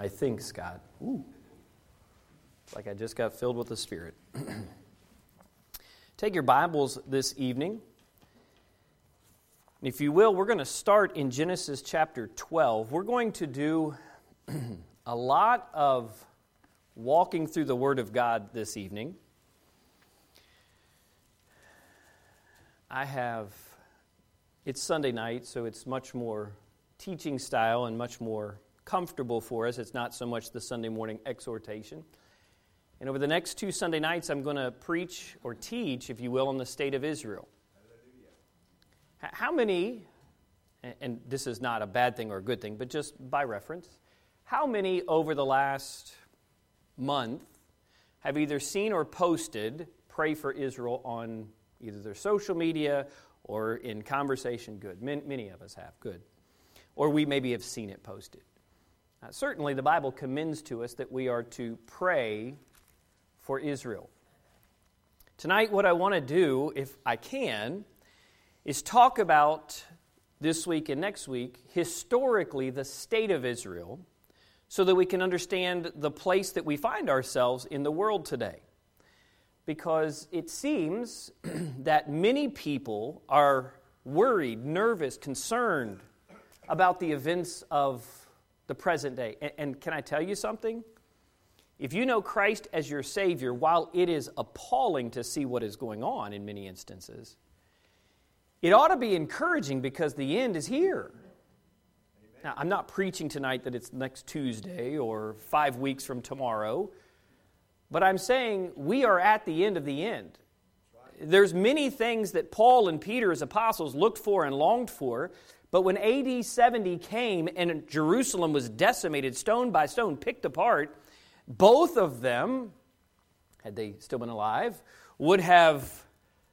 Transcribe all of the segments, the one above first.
I think, Scott. Ooh. Like I just got filled with the Spirit. Take your Bibles this evening. If you will, we're going to start in Genesis chapter 12. We're going to do a lot of walking through the Word of God this evening. I have, it's Sunday night, so it's much more teaching style and much more comfortable for us. It's not so much the Sunday morning exhortation. And over the next two Sunday nights, I'm going to preach or teach, if you will, on the state of Israel. How many, and this is not a bad thing or a good thing, but just by reference, how many over the last month have either seen or posted Pray for Israel on either their social media or in conversation? Good. Many of us have. Good. Or we maybe have seen it posted. Uh, certainly, the Bible commends to us that we are to pray for Israel. Tonight, what I want to do, if I can, is talk about this week and next week, historically, the state of Israel, so that we can understand the place that we find ourselves in the world today. Because it seems that many people are worried, nervous, concerned about the events of the present day. And, and, can I tell you something? If you know Christ as your Savior, while it is appalling to see what is going on in many instances, it ought to be encouraging because the end is here. Now, I'm not preaching tonight that it's next Tuesday or five weeks from tomorrow, but I'm saying we are at the end of the end. There's many things that Paul and Peter as apostles looked for and longed for, but when AD 70 came and Jerusalem was decimated, stone by stone, picked apart, both of them, had they still been alive, would have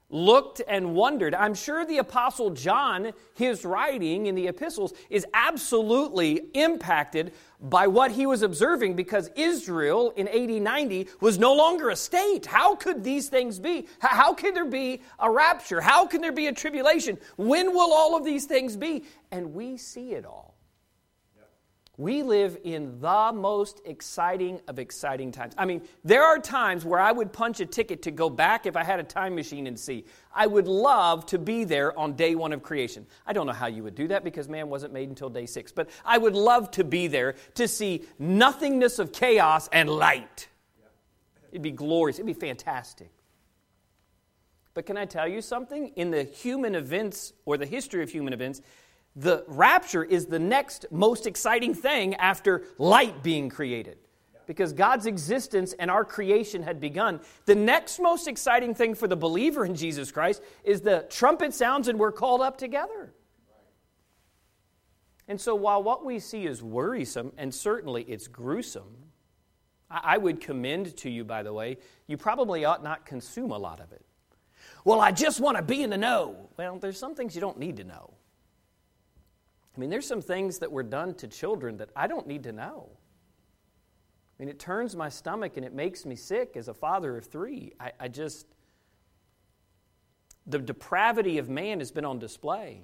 looked and wondered. I'm sure the Apostle John, his writing in the epistles, is absolutely impacted by what he was observing because Israel in AD 90 was no longer a state. How could these things be? How can there be a rapture? How can there be a tribulation? When will all of these things be? And we see it all. We live in the most exciting of exciting times. I mean, there are times where I would punch a ticket to go back if I had a time machine and see. I would love to be there on day one of creation. I don't know how you would do that because man wasn't made until day six, but I would love to be there to see nothingness of chaos and light. It'd be glorious, it'd be fantastic. But can I tell you something? In the human events or the history of human events, the rapture is the next most exciting thing after light being created. Because God's existence and our creation had begun. The next most exciting thing for the believer in Jesus Christ is the trumpet sounds and we're called up together. And so, while what we see is worrisome, and certainly it's gruesome, I would commend to you, by the way, you probably ought not consume a lot of it. Well, I just want to be in the know. Well, there's some things you don't need to know. I mean, there's some things that were done to children that I don't need to know. I mean, it turns my stomach and it makes me sick as a father of three. I, I just, the depravity of man has been on display.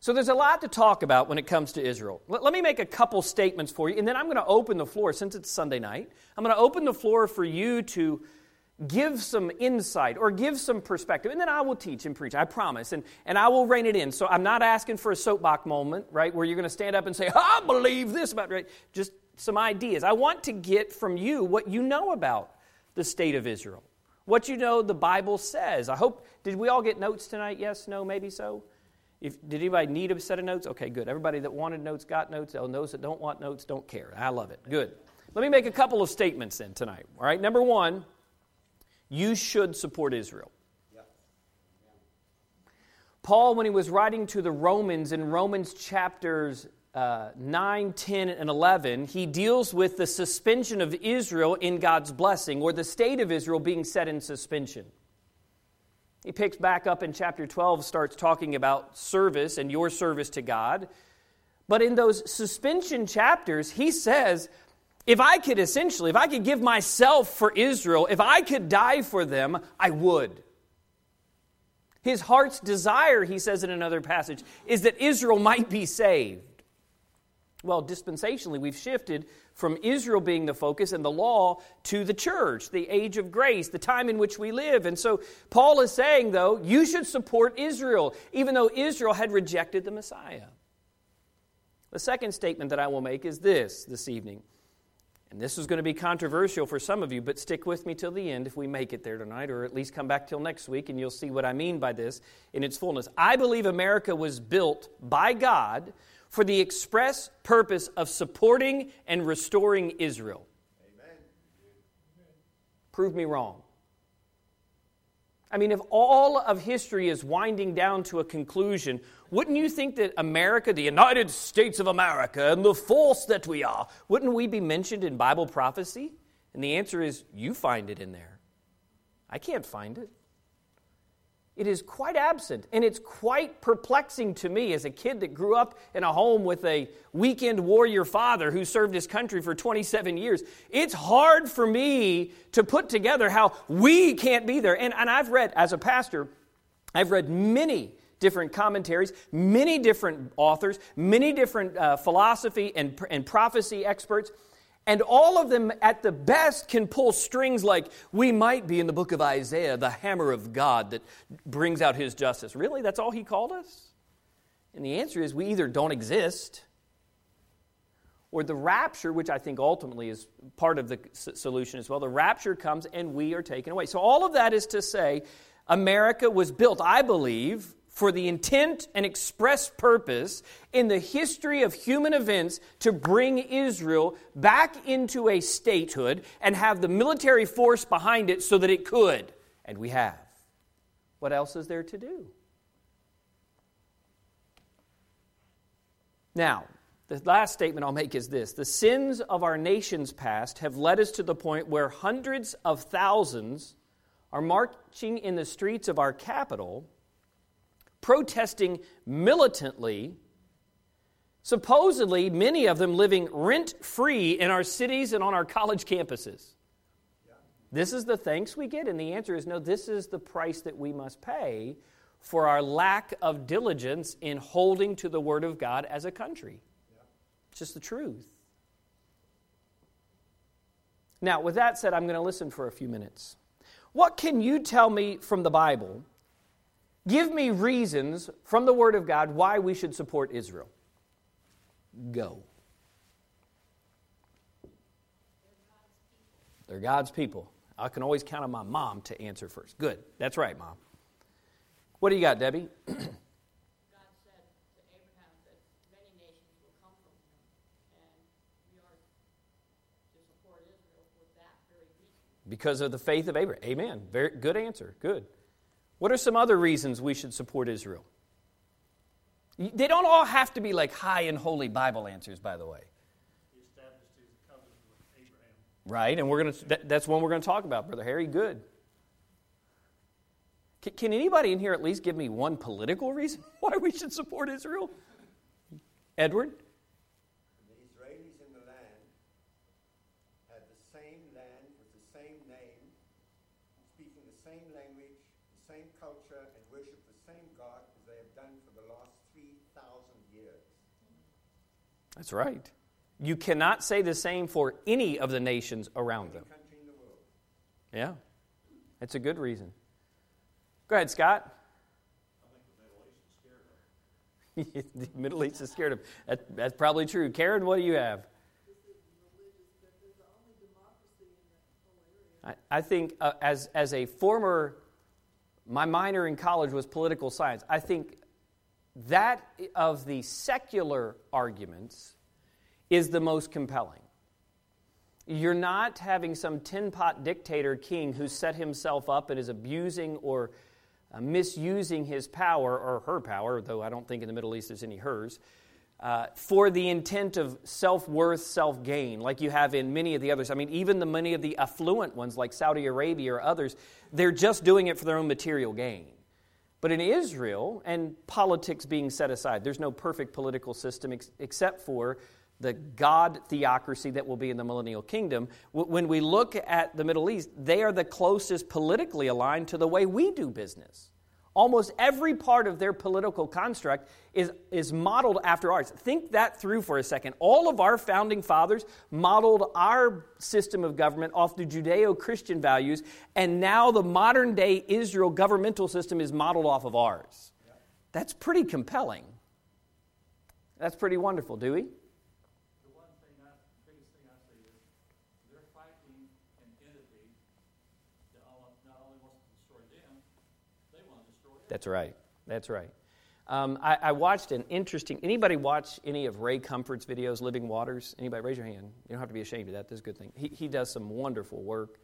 So there's a lot to talk about when it comes to Israel. Let, let, me make a couple statements for you, and then I'm going to open the floor, since it's Sunday night, I'm going to open the floor for you to give some insight or give some perspective, and then I will teach and preach, I promise, and, and I will rein it in. So I'm not asking for a soapbox moment, right, where you're going to stand up and say, I believe this about, right? Just some ideas. I want to get from you what you know about the state of Israel, what you know the Bible says. I hope, did we all get notes tonight? Yes, no, maybe so? If, did anybody need a set of notes? Okay, good. Everybody that wanted notes got notes. Those that don't want notes don't care. I love it. Good. Let me make a couple of statements then tonight. All right, number one, you should support Israel. Paul, when he was writing to the Romans in Romans chapters uh, 9, 10, and 11, he deals with the suspension of Israel in God's blessing, or the state of Israel being set in suspension. He picks back up in chapter 12, starts talking about service and your service to God. But in those suspension chapters, he says if I could essentially, if I could give myself for Israel, if I could die for them, I would. His heart's desire, he says in another passage, is that Israel might be saved. Well, dispensationally, we've shifted from Israel being the focus and the law to the church, the age of grace, the time in which we live. And so Paul is saying, though, you should support Israel, even though Israel had rejected the Messiah. The second statement that I will make is this this evening. And this is going to be controversial for some of you, but stick with me till the end if we make it there tonight, or at least come back till next week and you'll see what I mean by this in its fullness. I believe America was built by God for the express purpose of supporting and restoring Israel. Amen. Prove me wrong. I mean, if all of history is winding down to a conclusion, wouldn't you think that America, the United States of America, and the force that we are, wouldn't we be mentioned in Bible prophecy? And the answer is you find it in there. I can't find it. It is quite absent, and it's quite perplexing to me as a kid that grew up in a home with a weekend warrior father who served his country for 27 years. It's hard for me to put together how we can't be there. And, and I've read, as a pastor, I've read many different commentaries, many different authors, many different uh, philosophy and, and prophecy experts. And all of them, at the best, can pull strings like we might be in the book of Isaiah, the hammer of God that brings out his justice. Really? That's all he called us? And the answer is we either don't exist, or the rapture, which I think ultimately is part of the solution as well. The rapture comes and we are taken away. So, all of that is to say, America was built, I believe, for the intent and express purpose in the history of human events to bring Israel back into a statehood and have the military force behind it so that it could. And we have. What else is there to do? Now, the last statement I'll make is this The sins of our nation's past have led us to the point where hundreds of thousands are marching in the streets of our capital protesting militantly, supposedly, many of them living rent free in our cities and on our college campuses. This is the thanks we get? And the answer is no, this is the price that we must pay for our lack of diligence in holding to the Word of God as a country. It's just the truth. Now, with that said, I'm going to listen for a few minutes. What can you tell me from the Bible Give me reasons from the Word of God why we should support Israel. Go. They're God's people. I can always count on my mom to answer first. Good. That's right, mom. What do you got, Debbie? because of the faith of Abraham. Amen. Very good answer. Good. What are some other reasons we should support Israel? They don't all have to be like high and holy Bible answers, by the way. Right, and we're going to, that, that's one we're going to talk about, Brother Harry. Good. Can, can anybody in here at least give me one political reason why we should support Israel? Edward? That's right. You cannot say the same for any of the nations around them. Yeah, it's a good reason. Go ahead, Scott. the Middle East is scared of. That, that's probably true. Karen, what do you have? I, I think uh, as as a former, my minor in college was political science. I think that of the secular arguments is the most compelling. You're not having some tin pot dictator king who set himself up and is abusing or uh, misusing his power or her power, though I don't think in the Middle East there's any hers, uh, for the intent of self worth, self gain, like you have in many of the others. I mean, even the many of the affluent ones, like Saudi Arabia or others, they're just doing it for their own material gain. But in Israel, and politics being set aside, there's no perfect political system ex- except for the God theocracy that will be in the millennial kingdom. When we look at the Middle East, they are the closest politically aligned to the way we do business. Almost every part of their political construct is, is modeled after ours. Think that through for a second. All of our founding fathers modeled our system of government off the Judeo Christian values, and now the modern day Israel governmental system is modeled off of ours. That's pretty compelling. That's pretty wonderful, do we? That's right. That's right. Um, I, I, watched an interesting. Anybody watch any of Ray Comfort's videos, Living Waters? Anybody? Raise your hand. You don't have to be ashamed of that. This is a good thing. He, he does some wonderful work.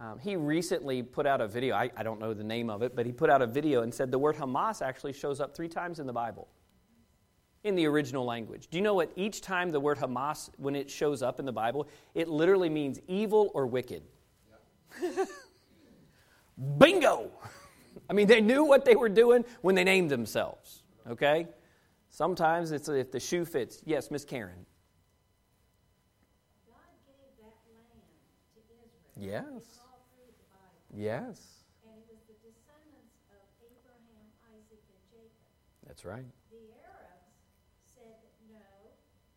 Um, he recently put out a video. I, I don't know the name of it, but he put out a video and said the word Hamas actually shows up three times in the Bible in the original language. Do you know what? Each time the word Hamas, when it shows up in the Bible, it literally means evil or wicked. Yeah. Bingo! I mean, they knew what they were doing when they named themselves, okay? Sometimes it's if the shoe fits. Yes, Miss Karen. Yes. Yes. And it was the descendants of Abraham, Isaac. That's right. The Arabs said no,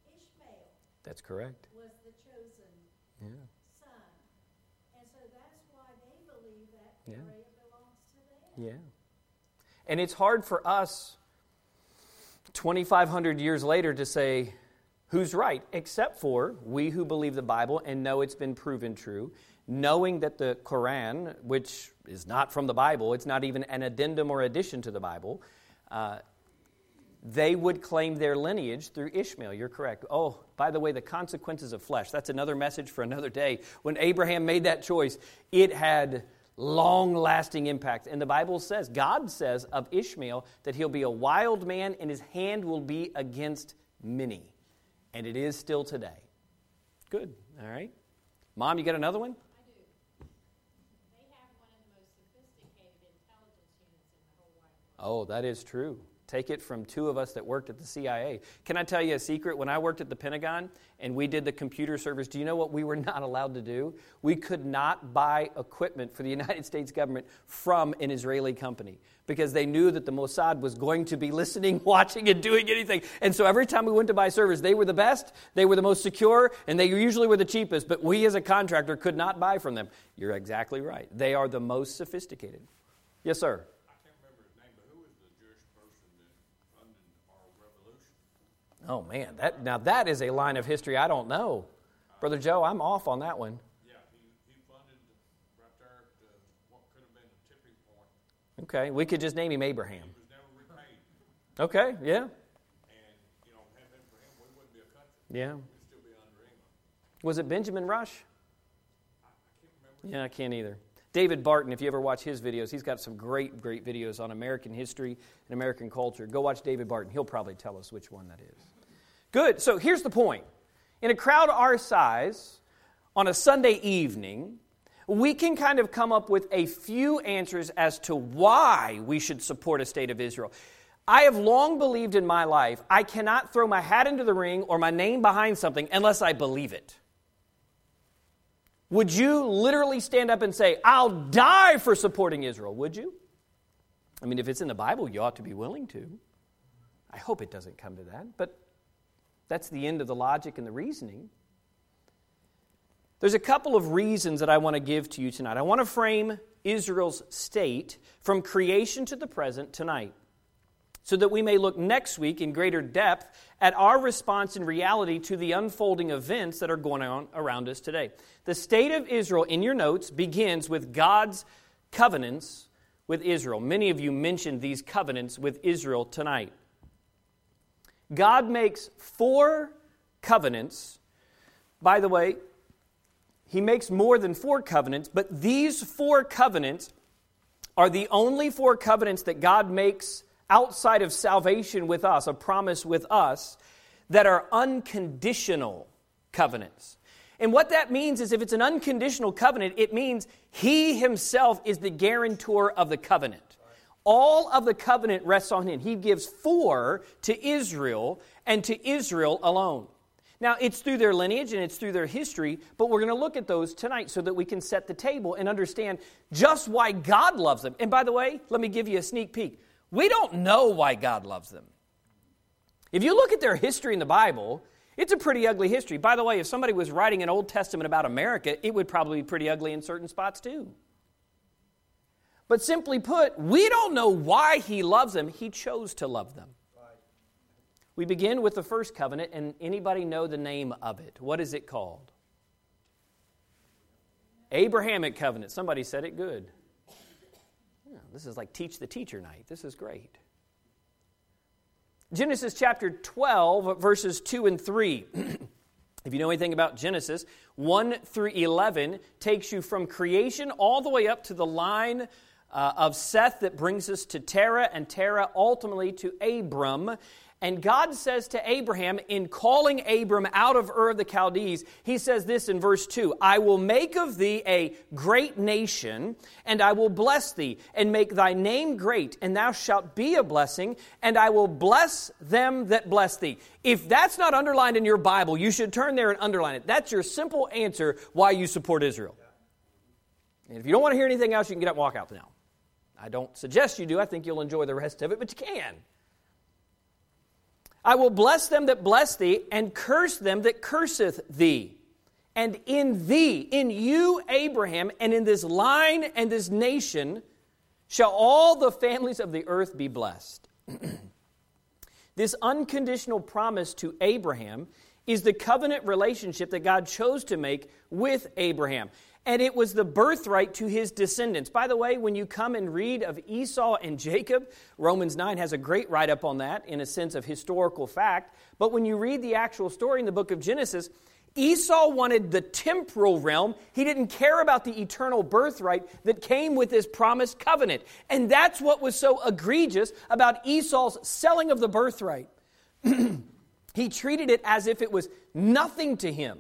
Ishmael. That's correct. Was the chosen yeah. son. And so that's why they believe that yeah. area belongs to them. Yeah. And it's hard for us 2,500 years later to say, who's right, except for we who believe the Bible and know it's been proven true, knowing that the Quran, which is not from the Bible, it's not even an addendum or addition to the Bible, uh, they would claim their lineage through Ishmael. You're correct. Oh, by the way, the consequences of flesh. That's another message for another day. When Abraham made that choice, it had long lasting impact. And the Bible says, God says of Ishmael that he'll be a wild man and his hand will be against many. And it is still today. Good. All right. Mom, you got another one? I do. They have one of the most sophisticated intelligence units in the whole world. Oh, that is true. Take it from two of us that worked at the CIA. Can I tell you a secret? When I worked at the Pentagon and we did the computer service, do you know what we were not allowed to do? We could not buy equipment for the United States government from an Israeli company because they knew that the Mossad was going to be listening, watching, and doing anything. And so every time we went to buy servers, they were the best, they were the most secure, and they usually were the cheapest, but we as a contractor could not buy from them. You're exactly right. They are the most sophisticated. Yes, sir. Oh man, that now that is a line of history I don't know, brother Joe. I'm off on that one. Yeah, he, he funded right there at what could have been a tipping point. Okay, we could just name him Abraham. He was never repaid. Okay, yeah. And you know, had been for him, we wouldn't be a country. Yeah. We'd still be under England. Was it Benjamin Rush? I, I can't remember. Yeah, I can't either. David Barton, if you ever watch his videos, he's got some great, great videos on American history and American culture. Go watch David Barton. He'll probably tell us which one that is. Good. So here's the point. In a crowd our size, on a Sunday evening, we can kind of come up with a few answers as to why we should support a state of Israel. I have long believed in my life I cannot throw my hat into the ring or my name behind something unless I believe it. Would you literally stand up and say, I'll die for supporting Israel? Would you? I mean, if it's in the Bible, you ought to be willing to. I hope it doesn't come to that, but that's the end of the logic and the reasoning. There's a couple of reasons that I want to give to you tonight. I want to frame Israel's state from creation to the present tonight so that we may look next week in greater depth at our response in reality to the unfolding events that are going on around us today. The state of Israel in your notes begins with God's covenants with Israel. Many of you mentioned these covenants with Israel tonight. God makes four covenants. By the way, he makes more than four covenants, but these four covenants are the only four covenants that God makes outside of salvation with us, a promise with us, that are unconditional covenants. And what that means is if it's an unconditional covenant, it means he himself is the guarantor of the covenant. All of the covenant rests on him. He gives four to Israel and to Israel alone. Now, it's through their lineage and it's through their history, but we're going to look at those tonight so that we can set the table and understand just why God loves them. And by the way, let me give you a sneak peek. We don't know why God loves them. If you look at their history in the Bible, it's a pretty ugly history. By the way, if somebody was writing an Old Testament about America, it would probably be pretty ugly in certain spots too. But simply put, we don't know why he loves them. He chose to love them. We begin with the first covenant, and anybody know the name of it? What is it called? Abrahamic covenant. Somebody said it good. Yeah, this is like teach the teacher night. This is great. Genesis chapter 12, verses 2 and 3. if you know anything about Genesis, 1 through 11 takes you from creation all the way up to the line uh, of Seth that brings us to Terah, and Terah ultimately to Abram. And God says to Abraham, in calling Abram out of Ur of the Chaldees, he says this in verse 2 I will make of thee a great nation, and I will bless thee, and make thy name great, and thou shalt be a blessing, and I will bless them that bless thee. If that's not underlined in your Bible, you should turn there and underline it. That's your simple answer why you support Israel. And if you don't want to hear anything else, you can get up and walk out now. I don't suggest you do. I think you'll enjoy the rest of it, but you can. I will bless them that bless thee, and curse them that curseth thee. And in thee, in you, Abraham, and in this line and this nation, shall all the families of the earth be blessed. this unconditional promise to Abraham is the covenant relationship that God chose to make with Abraham and it was the birthright to his descendants. By the way, when you come and read of Esau and Jacob, Romans 9 has a great write up on that in a sense of historical fact. But when you read the actual story in the book of Genesis, Esau wanted the temporal realm. He didn't care about the eternal birthright that came with this promised covenant. And that's what was so egregious about Esau's selling of the birthright. he treated it as if it was nothing to him.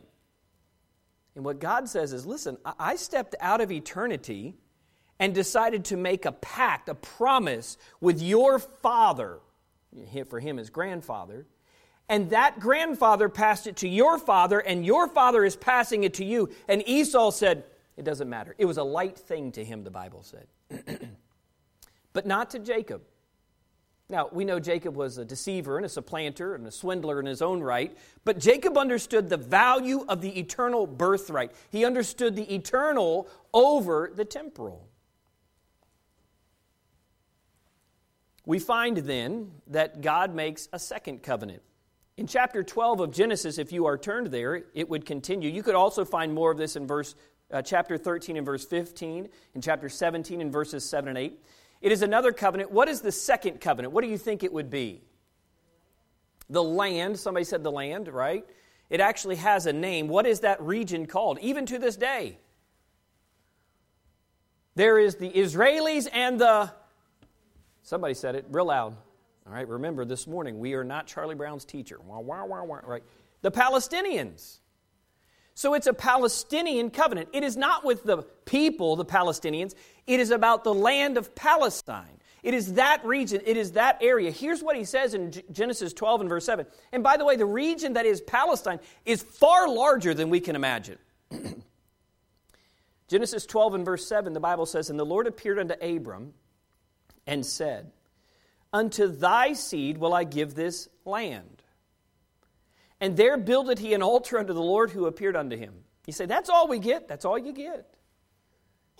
And what God says is listen, I stepped out of eternity and decided to make a pact, a promise with your father, for him as grandfather, and that grandfather passed it to your father, and your father is passing it to you. And Esau said, It doesn't matter. It was a light thing to him, the Bible said. but not to Jacob. Now, we know Jacob was a deceiver and a supplanter and a swindler in his own right, but Jacob understood the value of the eternal birthright. He understood the eternal over the temporal. We find then that God makes a second covenant. In chapter 12 of Genesis, if you are turned there, it would continue. You could also find more of this in verse uh, chapter 13 and verse 15, in chapter 17 and verses 7 and 8. It is another covenant. What is the second covenant? What do you think it would be? The land. Somebody said the land, right? It actually has a name. What is that region called? Even to this day. There is the Israelis and the. Somebody said it real loud. All right, remember this morning, we are not Charlie Brown's teacher. Wah, wah, wah, wah, right? The Palestinians. So it's a Palestinian covenant. It is not with the people, the Palestinians, it is about the land of Palestine. It is that region, it is that area. Here's what he says in Genesis 12 and verse 7. And by the way, the region that is Palestine is far larger than we can imagine. Genesis 12 and verse 7, the Bible says, And the Lord appeared unto Abram and said, Unto thy seed will I give this land and there builded he an altar unto the Lord who appeared unto him. You say, That's all we get? That's all you get.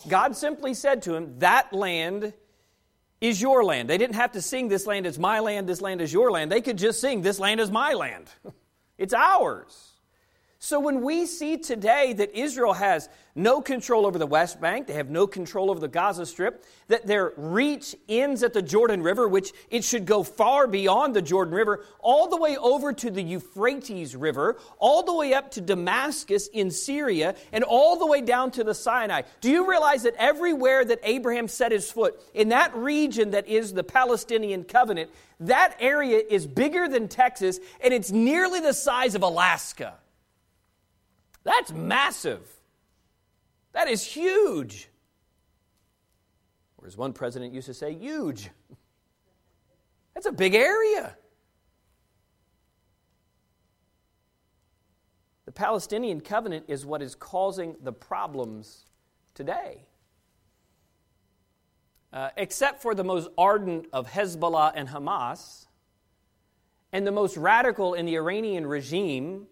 God simply said to him, That land is your land. They didn't have to sing, This land is my land, this land is your land. They could just sing, This land is my land. it's ours. So when we see today that Israel has no control over the West Bank, they have no control over the Gaza Strip, that their reach ends at the Jordan River, which it should go far beyond the Jordan River, all the way over to the Euphrates River, all the way up to Damascus in Syria, and all the way down to the Sinai. Do you realize that everywhere that Abraham set his foot, in that region that is the Palestinian covenant, that area is bigger than Texas, and it's nearly the size of Alaska? That's massive. That is huge. Or as one president used to say, huge. That's a big area. The Palestinian covenant is what is causing the problems today. Uh, except for the most ardent of Hezbollah and Hamas, and the most radical in the Iranian regime,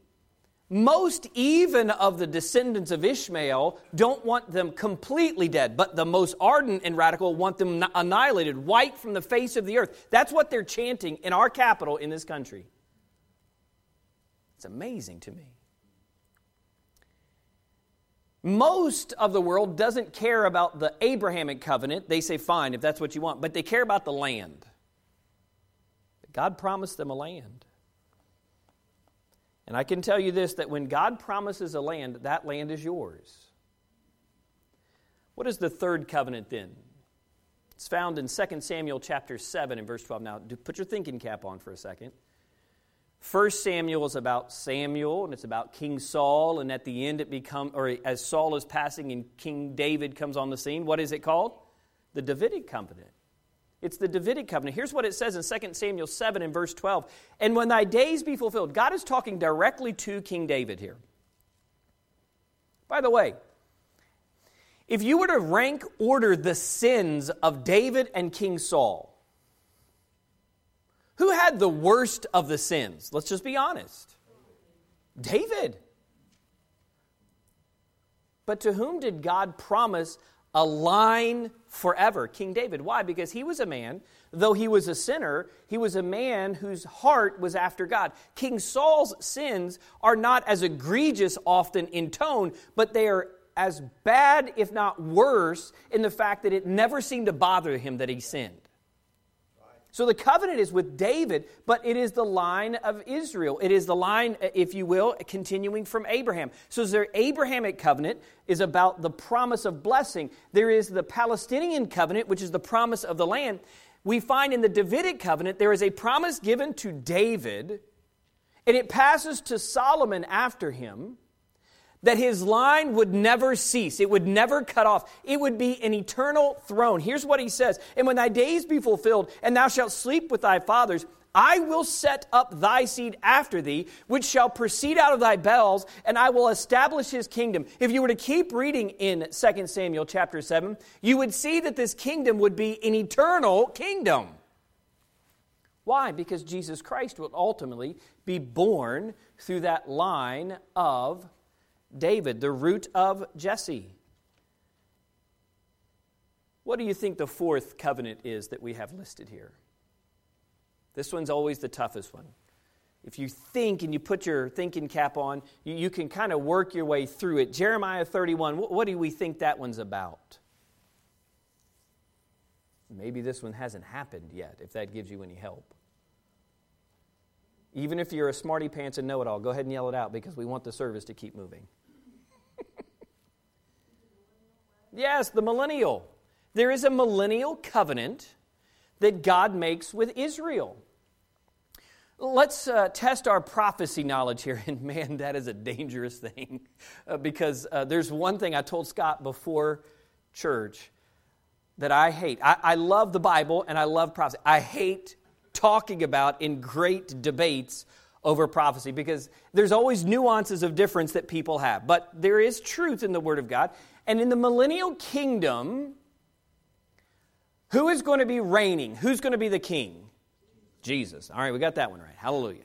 most even of the descendants of Ishmael don't want them completely dead, but the most ardent and radical want them annihilated, wiped from the face of the earth. That's what they're chanting in our capital in this country. It's amazing to me. Most of the world doesn't care about the Abrahamic covenant. They say, fine, if that's what you want, but they care about the land. God promised them a land. And I can tell you this that when God promises a land, that land is yours. What is the third covenant then? It's found in 2 Samuel chapter 7 and verse 12. Now, put your thinking cap on for a second. First Samuel is about Samuel and it's about King Saul, and at the end it becomes, or as Saul is passing and King David comes on the scene, what is it called? The Davidic covenant. It's the Davidic covenant. Here's what it says in 2 Samuel 7 and verse 12. And when thy days be fulfilled, God is talking directly to King David here. By the way, if you were to rank order the sins of David and King Saul, who had the worst of the sins? Let's just be honest. David. But to whom did God promise a line forever? King David. Why? Because he was a man, though he was a sinner, he was a man whose heart was after God. King Saul's sins are not as egregious often in tone, but they are as bad, if not worse, in the fact that it never seemed to bother him that he sinned. So the covenant is with David, but it is the line of Israel. It is the line, if you will, continuing from Abraham. So the Abrahamic covenant is about the promise of blessing. There is the Palestinian covenant, which is the promise of the land. We find in the Davidic covenant there is a promise given to David, and it passes to Solomon after him that his line would never cease. It would never cut off. It would be an eternal throne. Here's what he says And when thy days be fulfilled, and thou shalt sleep with thy fathers, I will set up thy seed after thee, which shall proceed out of thy bells, and I will establish his kingdom. If you were to keep reading in 2 Samuel chapter 7, you would see that this kingdom would be an eternal kingdom. Why? Because Jesus Christ will ultimately be born through that line of David, the root of Jesse. What do you think the fourth covenant is that we have listed here? This one's always the toughest one. If you think and you put your thinking cap on, you, you can kind of work your way through it. Jeremiah 31, what, what do we think that one's about? Maybe this one hasn't happened yet, if that gives you any help. Even if you're a smarty pants and know it all, go ahead and yell it out because we want the service to keep moving. Yes, the millennial. There is a millennial covenant that God makes with Israel. Let's uh, test our prophecy knowledge here. And man, that is a dangerous thing uh, because uh, there's one thing I told Scott before church that I hate. I, I love the Bible and I love prophecy. I hate talking about in great debates over prophecy because there's always nuances of difference that people have. But there is truth in the Word of God. And in the millennial kingdom, who is going to be reigning? Who's going to be the king? Jesus. All right, we got that one right. Hallelujah.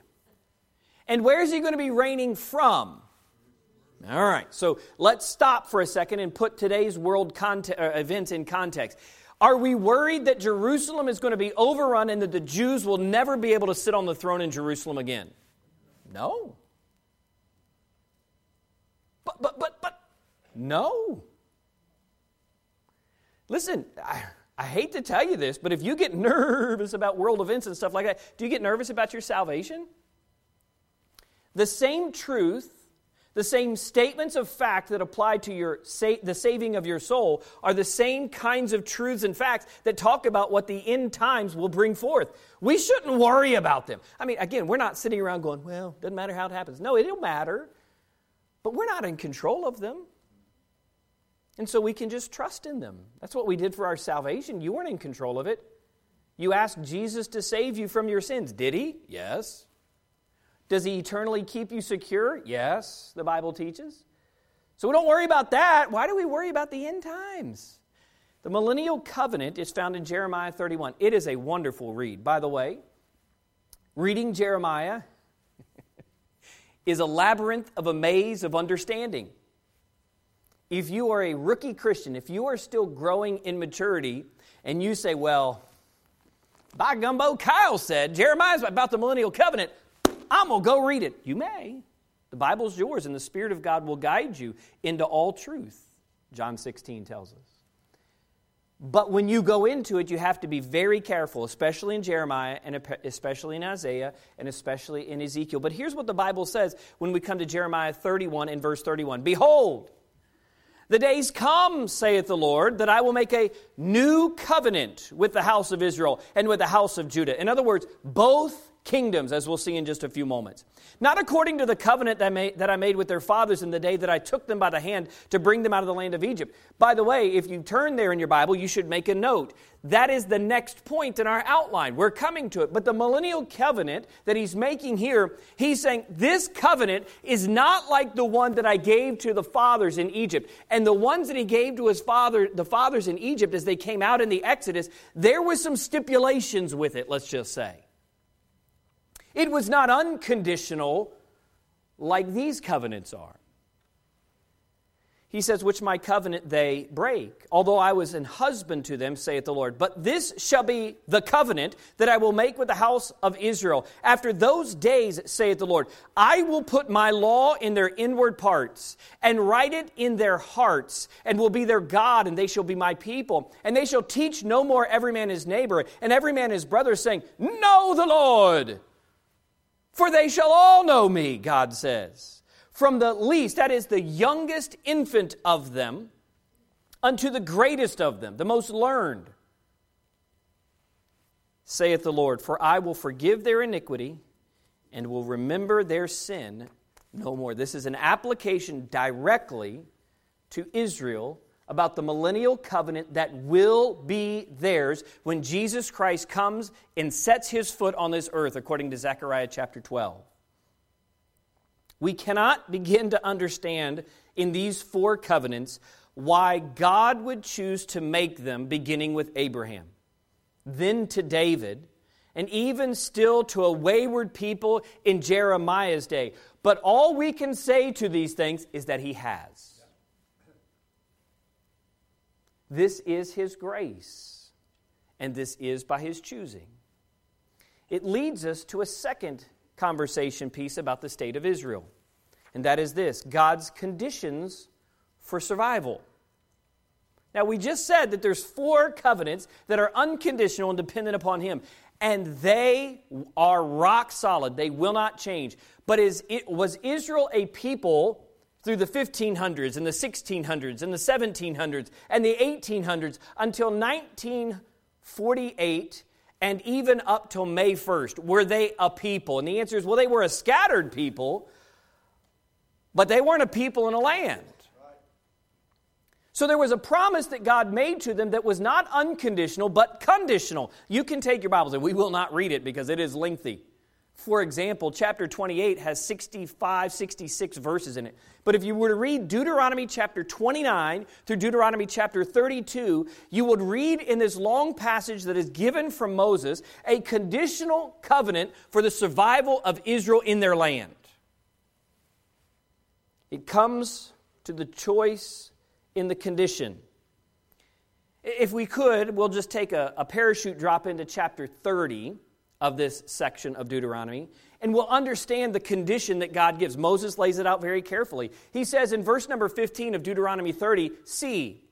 And where is he going to be reigning from? All right, so let's stop for a second and put today's world conte- uh, events in context. Are we worried that Jerusalem is going to be overrun and that the Jews will never be able to sit on the throne in Jerusalem again? No. But, but, but, but, no. Listen, I, I hate to tell you this, but if you get nervous about world events and stuff like that, do you get nervous about your salvation? The same truth the same statements of fact that apply to your sa- the saving of your soul are the same kinds of truths and facts that talk about what the end times will bring forth. We shouldn't worry about them. I mean, again, we're not sitting around going, well, doesn't matter how it happens. No, it'll matter. But we're not in control of them. And so we can just trust in them. That's what we did for our salvation. You weren't in control of it. You asked Jesus to save you from your sins. Did he? Yes. Does he eternally keep you secure? Yes, the Bible teaches. So we don't worry about that. Why do we worry about the end times? The millennial covenant is found in Jeremiah 31. It is a wonderful read. By the way, reading Jeremiah is a labyrinth of a maze of understanding. If you are a rookie Christian, if you are still growing in maturity, and you say, Well, by gumbo, Kyle said Jeremiah's about the millennial covenant, I'm going to go read it. You may. The Bible's yours, and the Spirit of God will guide you into all truth, John 16 tells us. But when you go into it, you have to be very careful, especially in Jeremiah and especially in Isaiah and especially in Ezekiel. But here's what the Bible says when we come to Jeremiah 31 and verse 31 Behold, the days come, saith the Lord, that I will make a new covenant with the house of Israel and with the house of Judah. In other words, both kingdoms, as we'll see in just a few moments. Not according to the covenant that I, made, that I made with their fathers in the day that I took them by the hand to bring them out of the land of Egypt. By the way, if you turn there in your Bible, you should make a note. That is the next point in our outline. We're coming to it. But the millennial covenant that he's making here, he's saying this covenant is not like the one that I gave to the fathers in Egypt. And the ones that he gave to his father, the fathers in Egypt as they came out in the Exodus, there were some stipulations with it, let's just say. It was not unconditional like these covenants are. He says, Which my covenant they break, although I was an husband to them, saith the Lord. But this shall be the covenant that I will make with the house of Israel. After those days, saith the Lord, I will put my law in their inward parts, and write it in their hearts, and will be their God, and they shall be my people. And they shall teach no more every man his neighbor, and every man his brother, saying, Know the Lord for they shall all know me, God says. From the least, that is the youngest infant of them, unto the greatest of them, the most learned, saith the Lord, For I will forgive their iniquity and will remember their sin no more. This is an application directly to Israel about the millennial covenant that will be theirs when Jesus Christ comes and sets his foot on this earth, according to Zechariah chapter 12. We cannot begin to understand in these four covenants why God would choose to make them beginning with Abraham, then to David, and even still to a wayward people in Jeremiah's day. But all we can say to these things is that he has. This is His grace, and this is by His choosing. It leads us to a second conversation piece about the state of Israel, and that is this God's conditions for survival. Now, we just said that there's four covenants that are unconditional and dependent upon Him, and they are rock solid. They will not change. But is it, was Israel a people through the 1500s and the 1600s and the 1700s and the 1800s until 1948 and even up till May 1st. Were they a people? And the answer is well, they were a scattered people, but they weren't a people in a land. So there was a promise that God made to them that was not unconditional, but conditional. You can take your Bibles, and we will not read it because it is lengthy. For example, chapter 28 has 65, 66 verses in it. But if you were to read Deuteronomy chapter 29 through Deuteronomy chapter 32, you would read in this long passage that is given from Moses a conditional covenant for the survival of Israel in their land. It comes to the choice in the condition. If we could, we'll just take a, a parachute drop into chapter 30 of this section of Deuteronomy, and we'll understand the condition that God gives. Moses lays it out very carefully. He says in verse number 15 of Deuteronomy 30, See,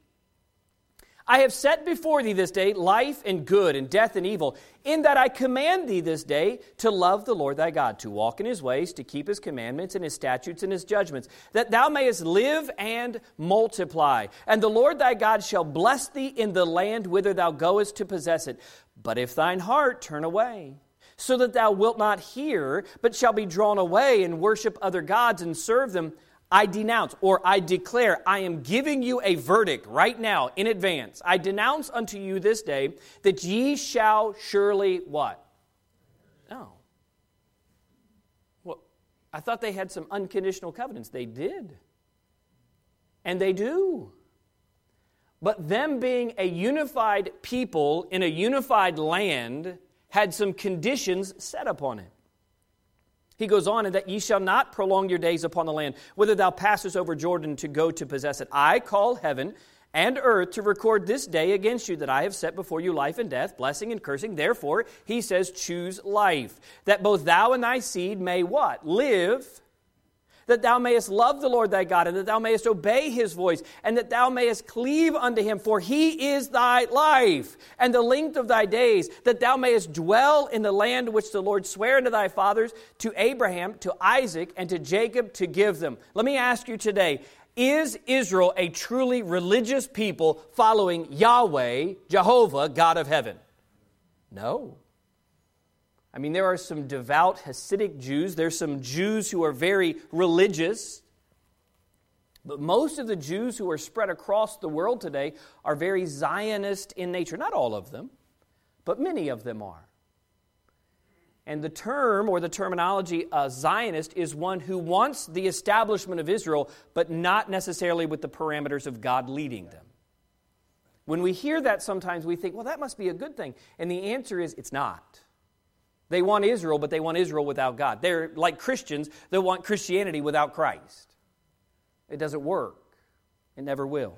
I have set before thee this day life and good, and death and evil, in that I command thee this day to love the Lord thy God, to walk in his ways, to keep his commandments and his statutes and his judgments, that thou mayest live and multiply. And the Lord thy God shall bless thee in the land whither thou goest to possess it. But if thine heart turn away, so that thou wilt not hear, but shall be drawn away and worship other gods and serve them, I denounce or I declare, I am giving you a verdict right now in advance. I denounce unto you this day that ye shall surely what? No. Well, I thought they had some unconditional covenants. They did. And they do. But them being a unified people in a unified land had some conditions set upon it. He goes on, and that ye shall not prolong your days upon the land, whither thou passest over Jordan to go to possess it. I call heaven and earth to record this day against you that I have set before you life and death, blessing and cursing. Therefore, he says, choose life, that both thou and thy seed may what? Live that thou mayest love the Lord thy God, and that thou mayest obey his voice, and that thou mayest cleave unto him, for he is thy life, and the length of thy days, that thou mayest dwell in the land which the Lord sware unto thy fathers, to Abraham, to Isaac, and to Jacob to give them. Let me ask you today is Israel a truly religious people following Yahweh, Jehovah, God of heaven? No. I mean, there are some devout Hasidic Jews, there's some Jews who are very religious. But most of the Jews who are spread across the world today are very Zionist in nature. Not all of them, but many of them are. And the term or the terminology uh, Zionist is one who wants the establishment of Israel, but not necessarily with the parameters of God leading them. When we hear that, sometimes we think, well, that must be a good thing. And the answer is, it's not. They want Israel, but they want Israel without God. They're like Christians that want Christianity without Christ. It doesn't work, it never will.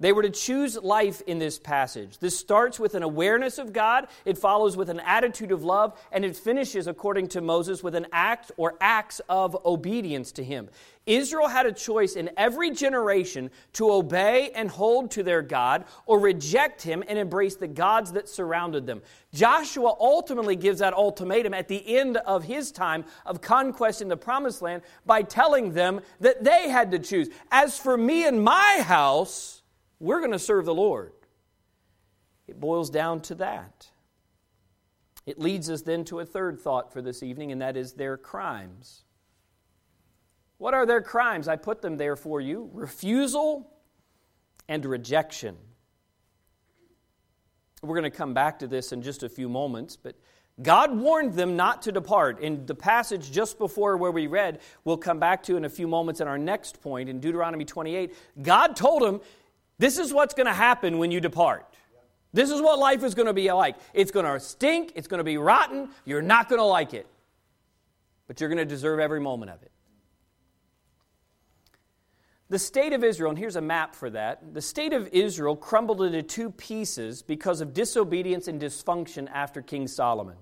They were to choose life in this passage. This starts with an awareness of God, it follows with an attitude of love, and it finishes, according to Moses, with an act or acts of obedience to Him. Israel had a choice in every generation to obey and hold to their God or reject Him and embrace the gods that surrounded them. Joshua ultimately gives that ultimatum at the end of his time of conquest in the promised land by telling them that they had to choose. As for me and my house, we're going to serve the Lord. It boils down to that. It leads us then to a third thought for this evening, and that is their crimes. What are their crimes? I put them there for you refusal and rejection. We're going to come back to this in just a few moments, but God warned them not to depart. In the passage just before where we read, we'll come back to in a few moments in our next point in Deuteronomy 28. God told them, this is what's going to happen when you depart. This is what life is going to be like. It's going to stink, it's going to be rotten, you're not going to like it. But you're going to deserve every moment of it. The state of Israel, and here's a map for that. The state of Israel crumbled into two pieces because of disobedience and dysfunction after King Solomon.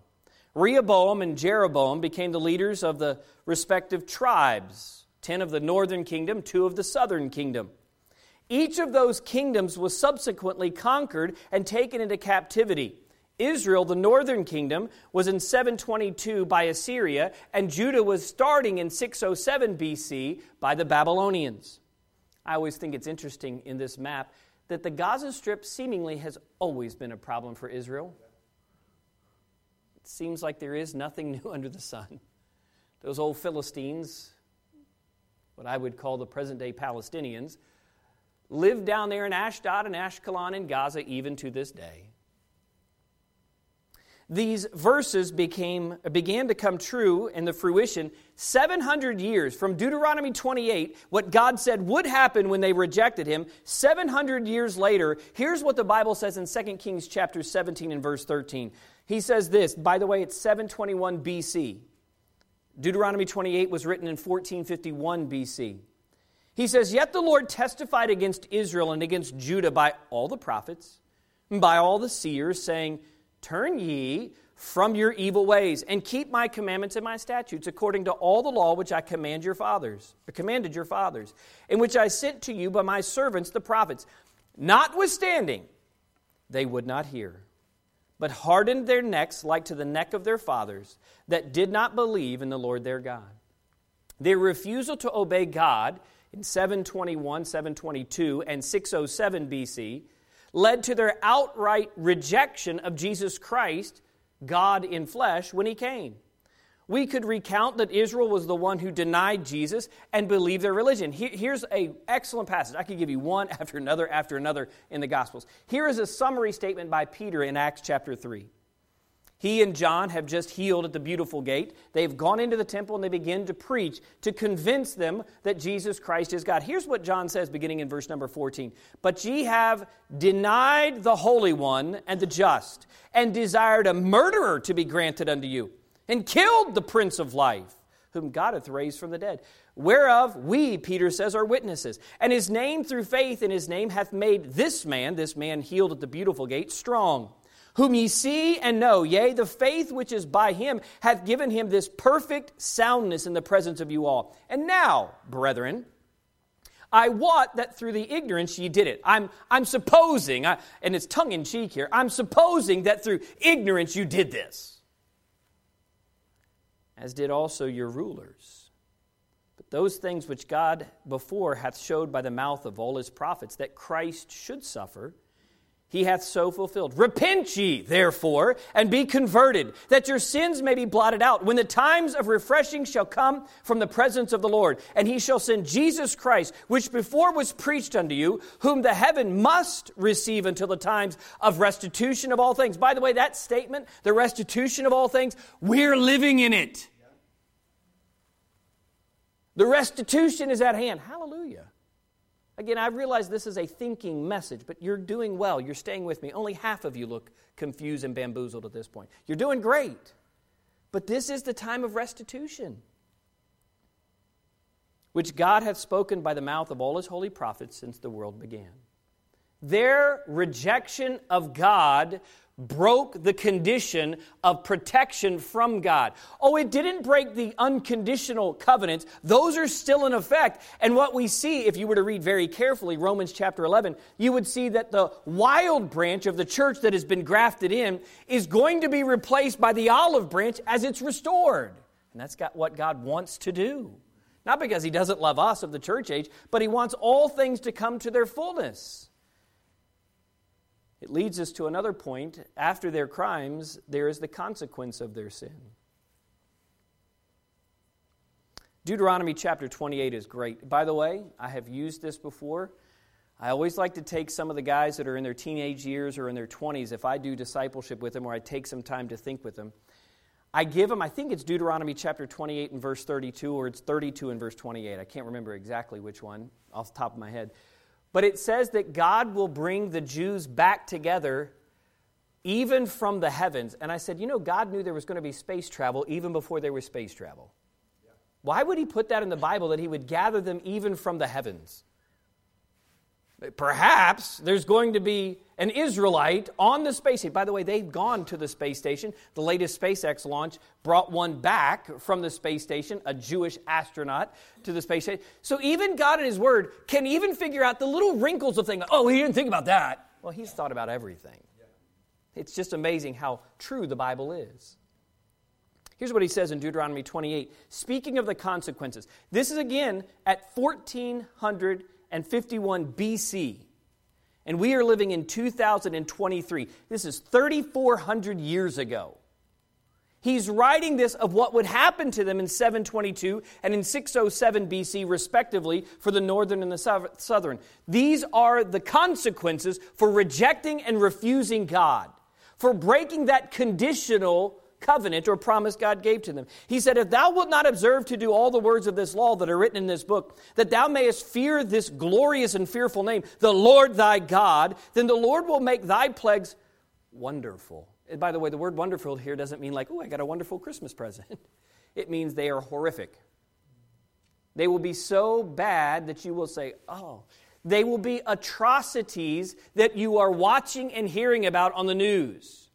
Rehoboam and Jeroboam became the leaders of the respective tribes 10 of the northern kingdom, 2 of the southern kingdom. Each of those kingdoms was subsequently conquered and taken into captivity. Israel, the northern kingdom, was in 722 by Assyria, and Judah was starting in 607 BC by the Babylonians. I always think it's interesting in this map that the Gaza Strip seemingly has always been a problem for Israel. It seems like there is nothing new under the sun. Those old Philistines, what I would call the present day Palestinians, live down there in Ashdod and Ashkelon and Gaza even to this day. These verses became, began to come true in the fruition 700 years from Deuteronomy 28, what God said would happen when they rejected him. 700 years later, here's what the Bible says in 2 Kings chapter 17 and verse 13. He says this, by the way, it's 721 BC. Deuteronomy 28 was written in 1451 BC. He says, Yet the Lord testified against Israel and against Judah by all the prophets, and by all the seers, saying, Turn ye from your evil ways, and keep my commandments and my statutes, according to all the law which I command your fathers, commanded your fathers, and which I sent to you by my servants the prophets. Notwithstanding, they would not hear, but hardened their necks like to the neck of their fathers, that did not believe in the Lord their God. Their refusal to obey God in 721, 722, and 607 BC led to their outright rejection of Jesus Christ, God in flesh, when he came. We could recount that Israel was the one who denied Jesus and believed their religion. Here's an excellent passage. I could give you one after another after another in the Gospels. Here is a summary statement by Peter in Acts chapter 3. He and John have just healed at the beautiful gate. They've gone into the temple and they begin to preach to convince them that Jesus Christ is God. Here's what John says beginning in verse number 14. But ye have denied the Holy One and the just, and desired a murderer to be granted unto you, and killed the Prince of Life, whom God hath raised from the dead. Whereof we, Peter says, are witnesses. And his name through faith in his name hath made this man, this man healed at the beautiful gate, strong whom ye see and know, yea, the faith which is by him hath given him this perfect soundness in the presence of you all. And now, brethren, I wot that through the ignorance ye did it. I'm, I'm supposing, I, and it's tongue in cheek here, I'm supposing that through ignorance you did this, as did also your rulers. But those things which God before hath showed by the mouth of all his prophets, that Christ should suffer, he hath so fulfilled. Repent ye, therefore, and be converted, that your sins may be blotted out, when the times of refreshing shall come from the presence of the Lord. And he shall send Jesus Christ, which before was preached unto you, whom the heaven must receive until the times of restitution of all things. By the way, that statement, the restitution of all things, we're living in it. The restitution is at hand. Hallelujah. Again, I realize this is a thinking message, but you're doing well. You're staying with me. Only half of you look confused and bamboozled at this point. You're doing great. But this is the time of restitution, which God hath spoken by the mouth of all his holy prophets since the world began. Their rejection of God broke the condition of protection from God. Oh, it didn't break the unconditional covenants. Those are still in effect. And what we see, if you were to read very carefully Romans chapter 11, you would see that the wild branch of the church that has been grafted in is going to be replaced by the olive branch as it's restored. And that's got what God wants to do. Not because he doesn't love us of the church age, but he wants all things to come to their fullness. It leads us to another point. After their crimes, there is the consequence of their sin. Deuteronomy chapter 28 is great. By the way, I have used this before. I always like to take some of the guys that are in their teenage years or in their 20s, if I do discipleship with them or I take some time to think with them. I give them, I think it's Deuteronomy chapter 28 and verse 32, or it's 32 and verse 28. I can't remember exactly which one off the top of my head. But it says that God will bring the Jews back together even from the heavens. And I said, you know, God knew there was going to be space travel even before there was space travel. Why would He put that in the Bible that He would gather them even from the heavens? Perhaps there's going to be an Israelite on the space station. By the way, they've gone to the space station. The latest SpaceX launch brought one back from the space station, a Jewish astronaut to the space station. So even God in His Word can even figure out the little wrinkles of things. Oh, He didn't think about that. Well, He's thought about everything. It's just amazing how true the Bible is. Here's what he says in Deuteronomy 28, speaking of the consequences. This is again at 1451 BC. And we are living in 2023. This is 3,400 years ago. He's writing this of what would happen to them in 722 and in 607 BC, respectively, for the northern and the southern. These are the consequences for rejecting and refusing God, for breaking that conditional covenant or promise God gave to them. He said, If thou wilt not observe to do all the words of this law that are written in this book, that thou mayest fear this glorious and fearful name, the Lord thy God, then the Lord will make thy plagues wonderful. And by the way, the word wonderful here doesn't mean like, oh, I got a wonderful Christmas present. It means they are horrific. They will be so bad that you will say, oh, they will be atrocities that you are watching and hearing about on the news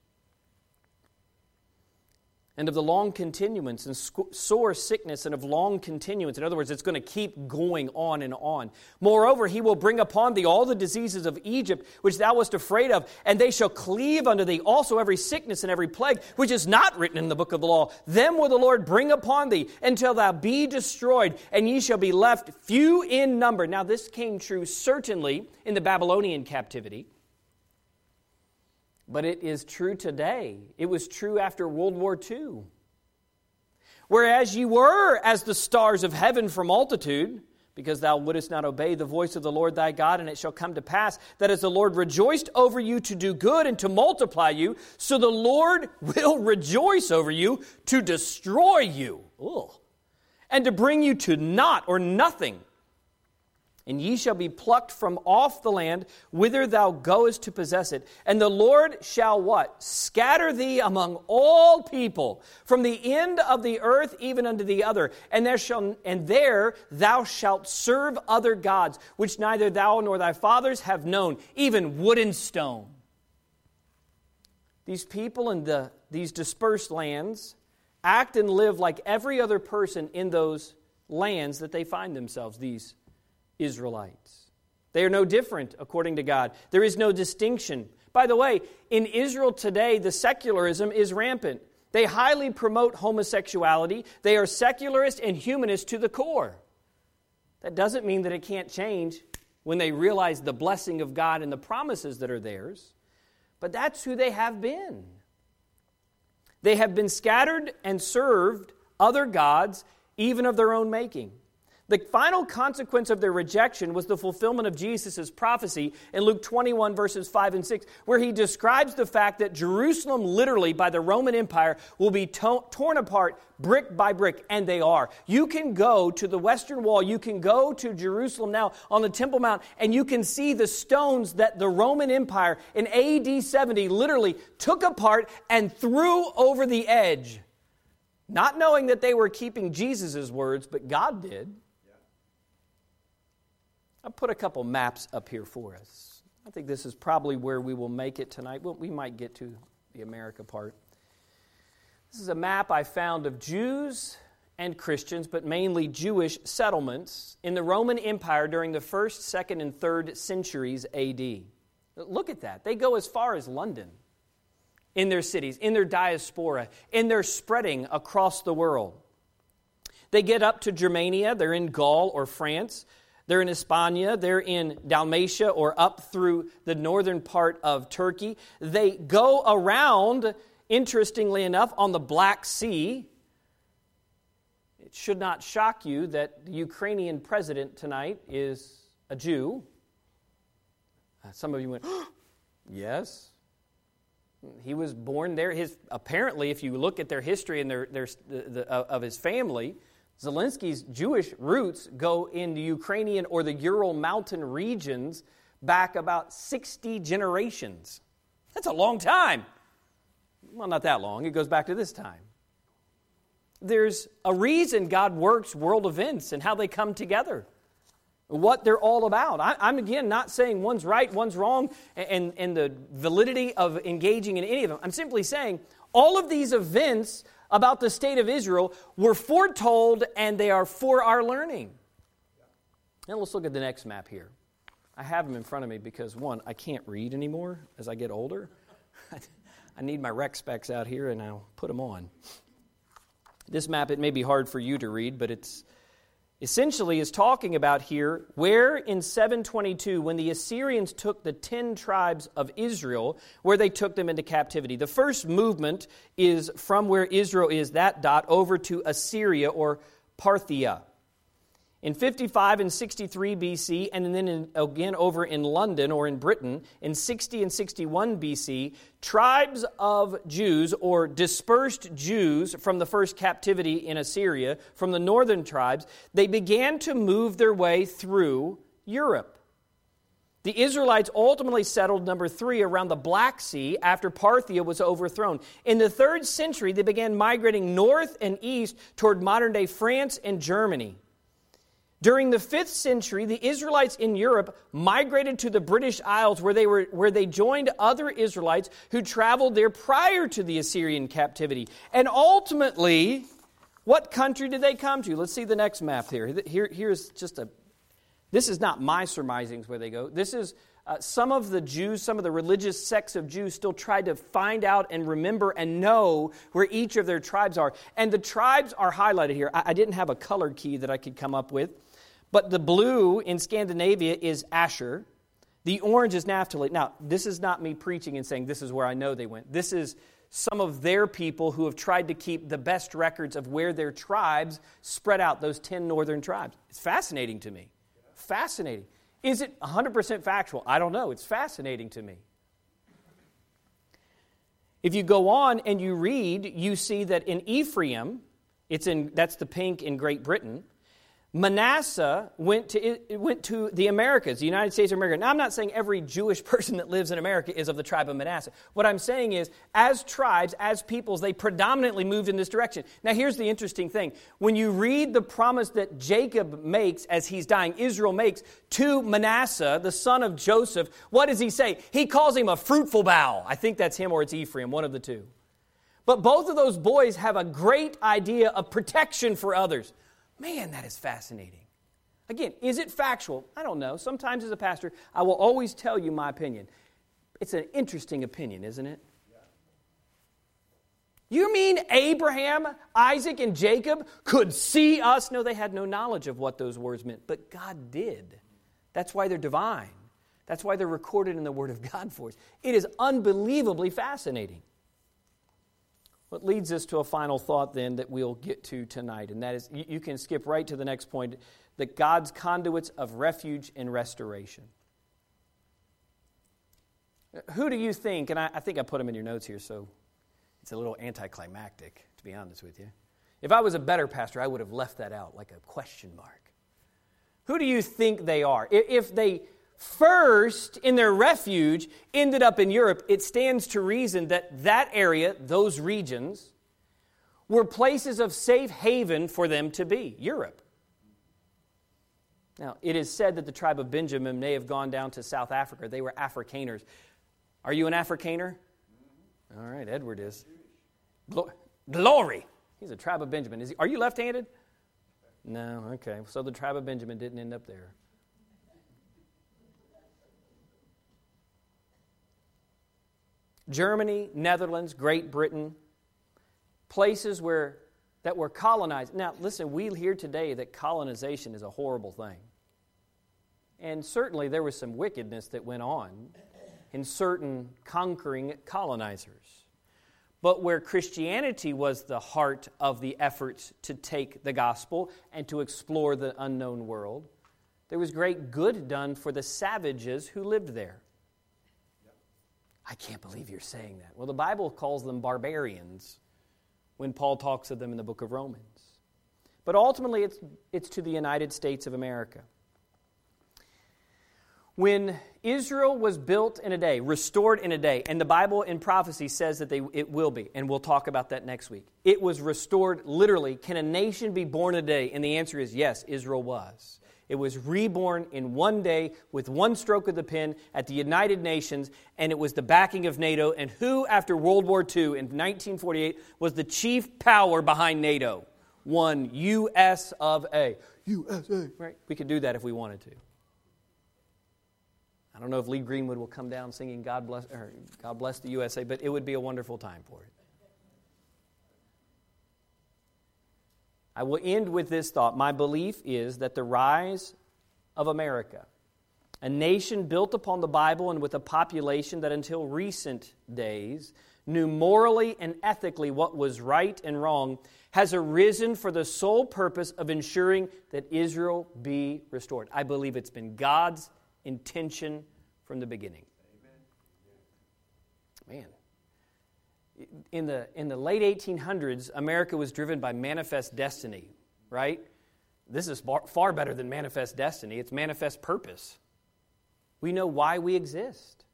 and of the long continuance and sore sickness and of long continuance. In other words, it's going to keep going on and on. Moreover, he will bring upon thee all the diseases of Egypt, which thou wast afraid of, and they shall cleave unto thee also every sickness and every plague, which is not written in the book of the law. Them will the Lord bring upon thee until thou be destroyed, and ye shall be left few in number. Now, this came true certainly in the Babylonian captivity. But it is true today. It was true after World War II. Whereas you were as the stars of heaven for multitude, because thou wouldest not obey the voice of the Lord thy God, and it shall come to pass that as the Lord rejoiced over you to do good and to multiply you, so the Lord will rejoice over you to destroy you, Ugh. and to bring you to naught or nothing and ye shall be plucked from off the land whither thou goest to possess it. And the Lord shall what? Scatter thee among all people, from the end of the earth even unto the other. And there shall and there thou shalt serve other gods, which neither thou nor thy fathers have known, even wood and stone. These people in the, these dispersed lands act and live like every other person in those lands that they find themselves, these Israelites. They are no different according to God. There is no distinction. By the way, in Israel today, the secularism is rampant. They highly promote homosexuality. They are secularist and humanist to the core. That doesn't mean that it can't change when they realize the blessing of God and the promises that are theirs. But that's who they have been. They have been scattered and served other gods, even of their own making. The final consequence of their rejection was the fulfillment of Jesus' prophecy in Luke 21, verses 5 and 6, where he describes the fact that Jerusalem, literally by the Roman Empire, will be to- torn apart brick by brick, and they are. You can go to the Western Wall, you can go to Jerusalem now on the Temple Mount, and you can see the stones that the Roman Empire in AD 70 literally took apart and threw over the edge. Not knowing that they were keeping Jesus' words, but God did. I put a couple maps up here for us. I think this is probably where we will make it tonight. Well, we might get to the America part. This is a map I found of Jews and Christians, but mainly Jewish settlements in the Roman Empire during the first, second, and third centuries AD. Look at that. They go as far as London in their cities, in their diaspora, in their spreading across the world. They get up to Germania, they're in Gaul or France. They're in Hispania, they're in Dalmatia, or up through the northern part of Turkey. They go around, interestingly enough, on the Black Sea. It should not shock you that the Ukrainian president tonight is a Jew. Uh, some of you went, yes. He was born there. His, apparently, if you look at their history and their, their, the, the, of his family, Zelensky's Jewish roots go in the Ukrainian or the Ural Mountain regions back about 60 generations. That's a long time. Well, not that long. It goes back to this time. There's a reason God works world events and how they come together, what they're all about. I, am again not saying one's right, one's wrong, and, and the validity of engaging in any of them. I'm simply saying all of these events about the state of Israel were foretold and they are for our learning. Now let's look at the next map here. I have them in front of me because, one, I can't read anymore as I get older. I need my rec specs out here and I'll put them on. This map, it may be hard for you to read, but it's essentially is talking about here where in 722 when the assyrians took the 10 tribes of israel where they took them into captivity. The first movement is from where israel is that dot over to assyria or parthia in 55 and 63 BC, and then in, again over in London or in Britain in 60 and 61 BC, tribes of Jews or dispersed Jews from the first captivity in Assyria, from the northern tribes, they began to move their way through Europe. The Israelites ultimately settled, number three, around the Black Sea after Parthia was overthrown. In the third century, they began migrating north and east toward modern day France and Germany. During the 5th century, the Israelites in Europe migrated to the British Isles where they, were, where they joined other Israelites who traveled there prior to the Assyrian captivity. And ultimately, what country did they come to? Let's see the next map here. here here's just a. This is not my surmisings where they go. This is uh, some of the Jews, some of the religious sects of Jews still tried to find out and remember and know where each of their tribes are. And the tribes are highlighted here. I, I didn't have a color key that I could come up with. But the blue in Scandinavia is Asher. The orange is Naphtali. Now, this is not me preaching and saying this is where I know they went. This is some of their people who have tried to keep the best records of where their tribes spread out, those 10 northern tribes. It's fascinating to me. Fascinating. Is it 100% factual? I don't know. It's fascinating to me. If you go on and you read, you see that in Ephraim, it's in, that's the pink in Great Britain, Manasseh went to, went to the Americas, the United States of America. Now, I'm not saying every Jewish person that lives in America is of the tribe of Manasseh. What I'm saying is, as tribes, as peoples, they predominantly moved in this direction. Now, here's the interesting thing. When you read the promise that Jacob makes as he's dying, Israel makes to Manasseh, the son of Joseph, what does he say? He calls him a fruitful bough. I think that's him or it's Ephraim, one of the two. But both of those boys have a great idea of protection for others. Man, that is fascinating. Again, is it factual? I don't know. Sometimes as a pastor, I will always tell you my opinion. It's an interesting opinion, isn't it? You mean Abraham, Isaac, and Jacob could see us? No, they had no knowledge of what those words meant, but God did. That's why they're divine. That's why they're recorded in the Word of God for us. It is unbelievably fascinating. What leads us to a final thought then that we'll get to tonight, and that is you, can skip right to the next point that God's conduits of refuge and restoration. Who do you think, and I, I think I put them in your notes here, so it's a little anticlimactic, to be honest with you. If I was a better pastor, I would have left that out like a question mark. Who do you think they are? If they first in their refuge ended up in Europe, it stands to reason that that area, those regions, were places of safe haven for them to be, Europe. Now, it is said that the tribe of Benjamin may have gone down to South Africa. They were Afrikaners. Are you an Afrikaner? All right, Edward is. Glory! He's a tribe of Benjamin. Is he, are you left handed? No, okay. So the tribe of Benjamin didn't end up there. Germany, Netherlands, Great Britain, places where that were colonized. Now, listen, we hear today that colonization is a horrible thing. And certainly there was some wickedness that went on in certain conquering colonizers. But where Christianity was the heart of the efforts to take the gospel and to explore the unknown world, there was great good done for the savages who lived there. I can't believe you're saying that. Well, the Bible calls them barbarians when Paul talks of them in the book of Romans. But ultimately, it's, it's to the United States of America. When Israel was built in a day, restored in a day, and the Bible in prophecy says that they, it will be, and we'll talk about that next week. It was restored literally. Can a nation be born a day? And the answer is yes, Israel was. It was reborn in one day with one stroke of the pen at the United Nations, and it was the backing of NATO. And who, after World War II in 1948, was the chief power behind NATO? One U.S. of A. USA. Right? We could do that if we wanted to. I don't know if Lee Greenwood will come down singing God bless, God bless the USA, but it would be a wonderful time for it. I will end with this thought. My belief is that the rise of America, a nation built upon the Bible and with a population that until recent days knew morally and ethically what was right and wrong, has arisen for the sole purpose of ensuring that Israel be restored. I believe it's been God's intention from the beginning. Man, in the, in the late 1800s, America was driven by manifest destiny, right? This is far, far better than manifest destiny, it's manifest purpose. We know why we exist.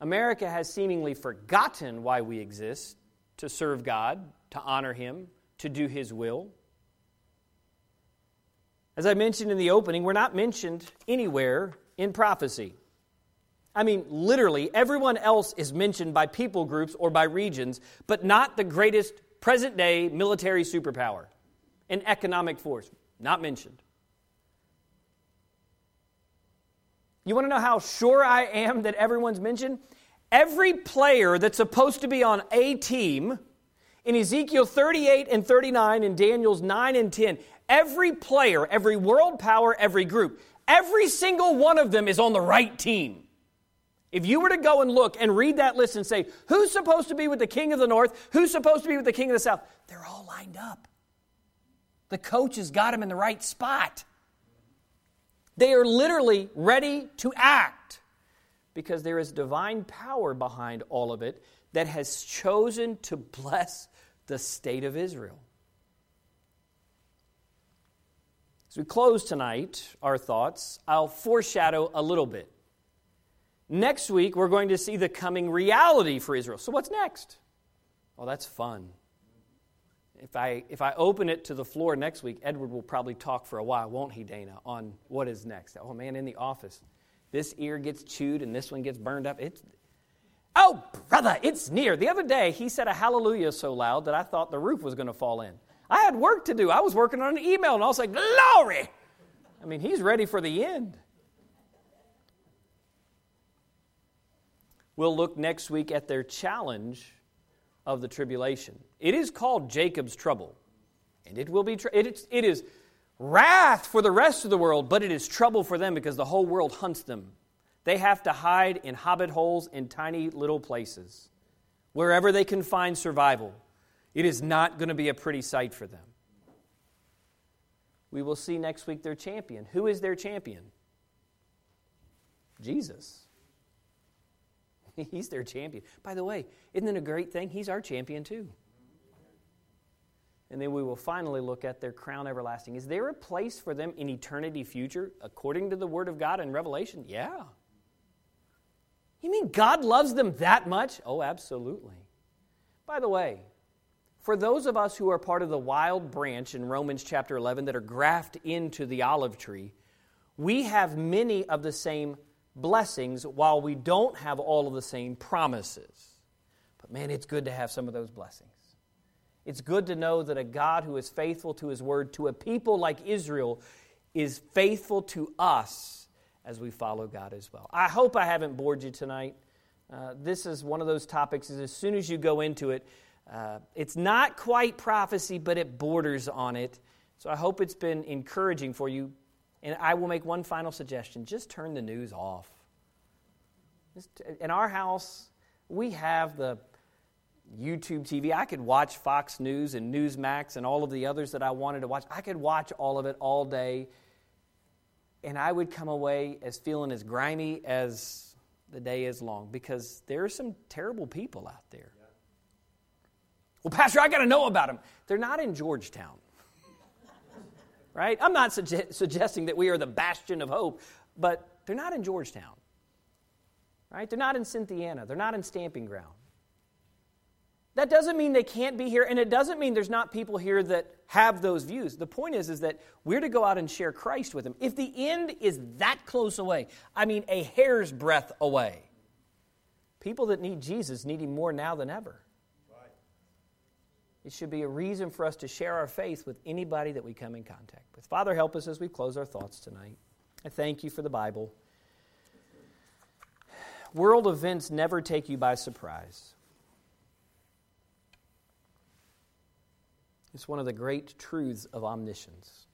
America has seemingly forgotten why we exist to serve God, to honor Him, to do His will. As I mentioned in the opening, we're not mentioned anywhere in prophecy. I mean, literally, everyone else is mentioned by people groups or by regions, but not the greatest present day military superpower, an economic force. Not mentioned. You want to know how sure I am that everyone's mentioned? Every player that's supposed to be on a team in Ezekiel 38 and 39 and Daniel's 9 and 10, every player, every world power, every group, every single one of them is on the right team If you were to go and look and read that list and say, who's supposed to be with the king of the north? Who's supposed to be with the king of the south? They're all lined up. The coach has got them in the right spot. They are literally ready to act because there is divine power behind all of it that has chosen to bless the state of Israel. As we close tonight, our thoughts, I'll foreshadow a little bit. Next week, we're going to see the coming reality for Israel. So, what's next? Well, that's fun. If I, if I open it to the floor next week, Edward will probably talk for a while, won't he, Dana, on what is next? Oh, man, in the office. This ear gets chewed and this one gets burned up. It's, oh, brother, it's near. The other day, he said a hallelujah so loud that I thought the roof was going to fall in. I had work to do. I was working on an email and I was like, glory. I mean, he's ready for the end. We'll look next week at their challenge of the tribulation. It is called Jacob's trouble. And it will be, tr- it, is, it is wrath for the rest of the world, but it is trouble for them because the whole world hunts them. They have to hide in hobbit holes in tiny little places, wherever they can find survival. It is not going to be a pretty sight for them. We will see next week their champion. Who is their champion? Jesus. He's their champion. By the way, isn't it a great thing? He's our champion too. And then we will finally look at their crown everlasting. Is there a place for them in eternity future according to the Word of God in Revelation? Yeah. You mean God loves them that much? Oh, absolutely. By the way, for those of us who are part of the wild branch in Romans chapter 11 that are grafted into the olive tree, we have many of the same blessings while we don't have all of the same promises. But man, it's good to have some of those blessings. It's good to know that a God who is faithful to his word to a people like Israel is faithful to us as we follow God as well. I hope I haven't bored you tonight. Uh, this is one of those topics, as soon as you go into it, uh, it's not quite prophecy, but it borders on it. So I hope it's been encouraging for you. And I will make one final suggestion just turn the news off. In our house, we have the YouTube TV. I could watch Fox News and Newsmax and all of the others that I wanted to watch. I could watch all of it all day, and I would come away as feeling as grimy as the day is long because there are some terrible people out there. Well, Pastor, I got to know about them. They're not in Georgetown right? I'm not suge- suggesting that we are the bastion of hope, but they're not in Georgetown, right? They're not in Cynthiana, they're not in Stamping Ground. That doesn't mean they can't be here, and it doesn't mean there's not people here that have those views. The point is, is that we're to go out and share Christ with them. If the end is that close away, I mean a hair's breadth away, people that need Jesus need him more now than ever. It should be a reason for us to share our faith with anybody that we come in contact with. Father, help us as we close our thoughts tonight. I thank you for the Bible. World events never take you by surprise. It's one of the great truths of omniscience.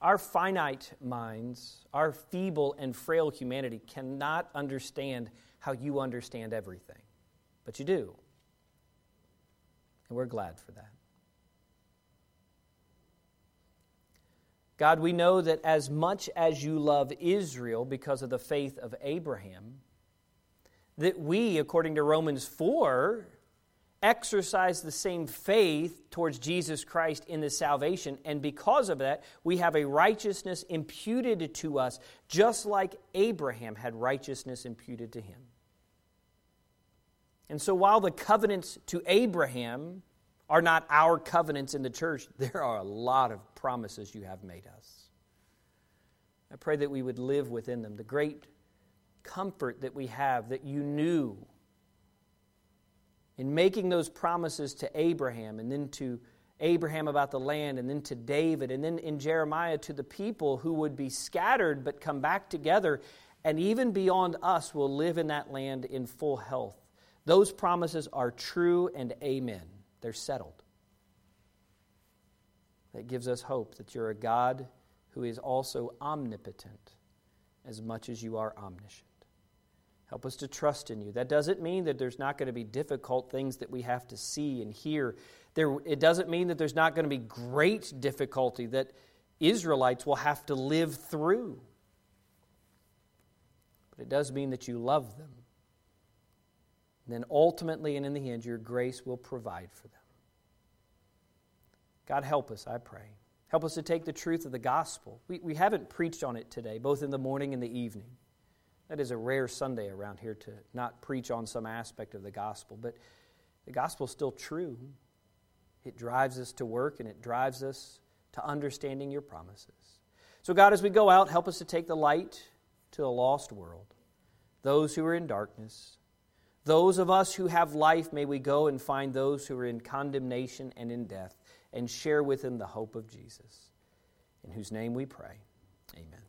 Our finite minds, our feeble and frail humanity cannot understand how you understand everything, but you do. And we're glad for that. God, we know that as much as you love Israel because of the faith of Abraham, that we, according to Romans 4, exercise the same faith towards Jesus Christ in the salvation, and because of that, we have a righteousness imputed to us, just like Abraham had righteousness imputed to him. And so while the covenants to Abraham are not our covenants in the church, there are a lot of promises you have made us. I pray that we would live within them. The great comfort that we have that you knew in making those promises to Abraham and then to Abraham about the land and then to David and then in Jeremiah to the people who would be scattered but come back together and even beyond us will live in that land in full health. Those promises are true and amen. They're settled. That gives us hope that you're a God who is also omnipotent as much as you are omniscient. Help us to trust in you. That doesn't mean that there's not going to be difficult things that we have to see and hear. There, it doesn't mean that there's not going to be great difficulty that Israelites will have to live through. But it does mean that you love them. Then ultimately and in the end, your grace will provide for them. God, help us, I pray. Help us to take the truth of the gospel. We, we haven't preached on it today, both in the morning and the evening. That is a rare Sunday around here to not preach on some aspect of the gospel, but the gospel is still true. It drives us to work and it drives us to understanding your promises. So, God, as we go out, help us to take the light to a lost world, those who are in darkness. Those of us who have life, may we go and find those who are in condemnation and in death and share with them the hope of Jesus. In whose name we pray. Amen.